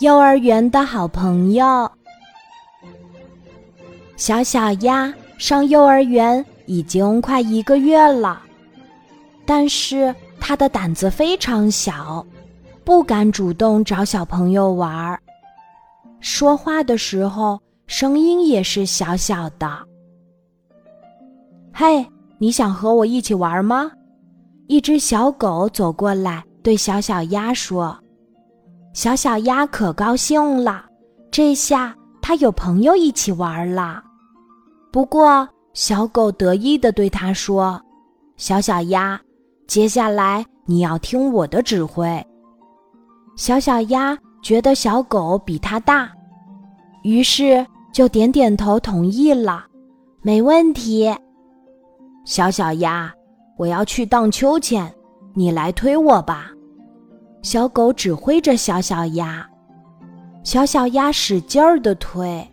幼儿园的好朋友。小小鸭上幼儿园已经快一个月了，但是它的胆子非常小，不敢主动找小朋友玩儿。说话的时候，声音也是小小的。嘿，你想和我一起玩吗？一只小狗走过来，对小小鸭说：“小小鸭可高兴了，这下它有朋友一起玩了。”不过，小狗得意地对它说：“小小鸭，接下来你要听我的指挥。”小小鸭觉得小狗比它大，于是就点点头同意了。没问题，小小鸭。我要去荡秋千，你来推我吧。小狗指挥着小小鸭，小小鸭使劲儿的推，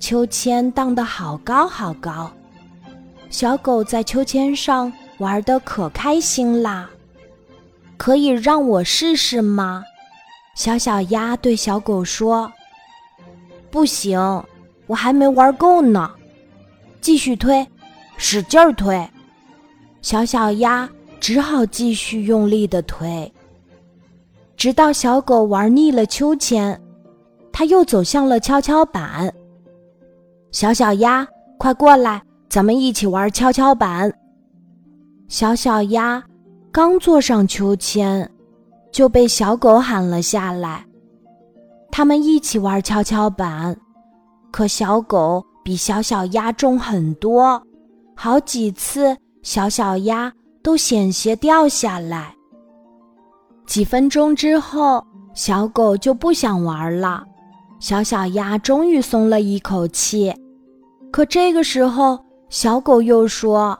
秋千荡得好高好高。小狗在秋千上玩的可开心啦。可以让我试试吗？小小鸭对小狗说：“不行，我还没玩够呢。继续推，使劲儿推。”小小鸭只好继续用力的推，直到小狗玩腻了秋千，它又走向了跷跷板。小小鸭，快过来，咱们一起玩跷跷板。小小鸭刚坐上秋千，就被小狗喊了下来。他们一起玩跷跷板，可小狗比小小鸭重很多，好几次。小小鸭都险些掉下来。几分钟之后，小狗就不想玩了，小小鸭终于松了一口气。可这个时候，小狗又说：“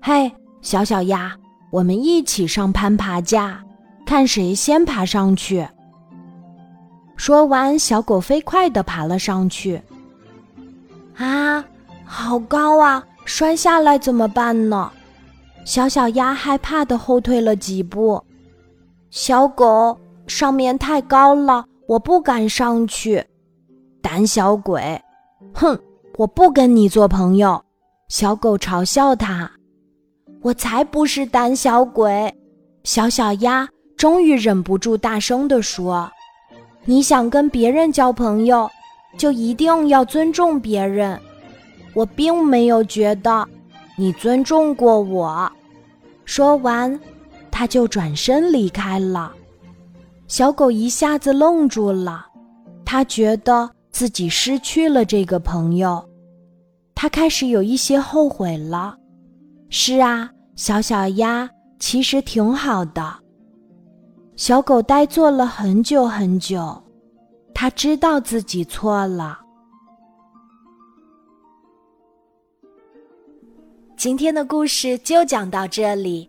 嘿，小小鸭，我们一起上攀爬架，看谁先爬上去。”说完，小狗飞快地爬了上去。啊，好高啊！摔下来怎么办呢？小小鸭害怕的后退了几步。小狗，上面太高了，我不敢上去。胆小鬼，哼，我不跟你做朋友。小狗嘲笑他。我才不是胆小鬼。小小鸭终于忍不住大声地说：“你想跟别人交朋友，就一定要尊重别人。”我并没有觉得你尊重过我。说完，他就转身离开了。小狗一下子愣住了，他觉得自己失去了这个朋友，他开始有一些后悔了。是啊，小小鸭其实挺好的。小狗呆坐了很久很久，他知道自己错了。今天的故事就讲到这里，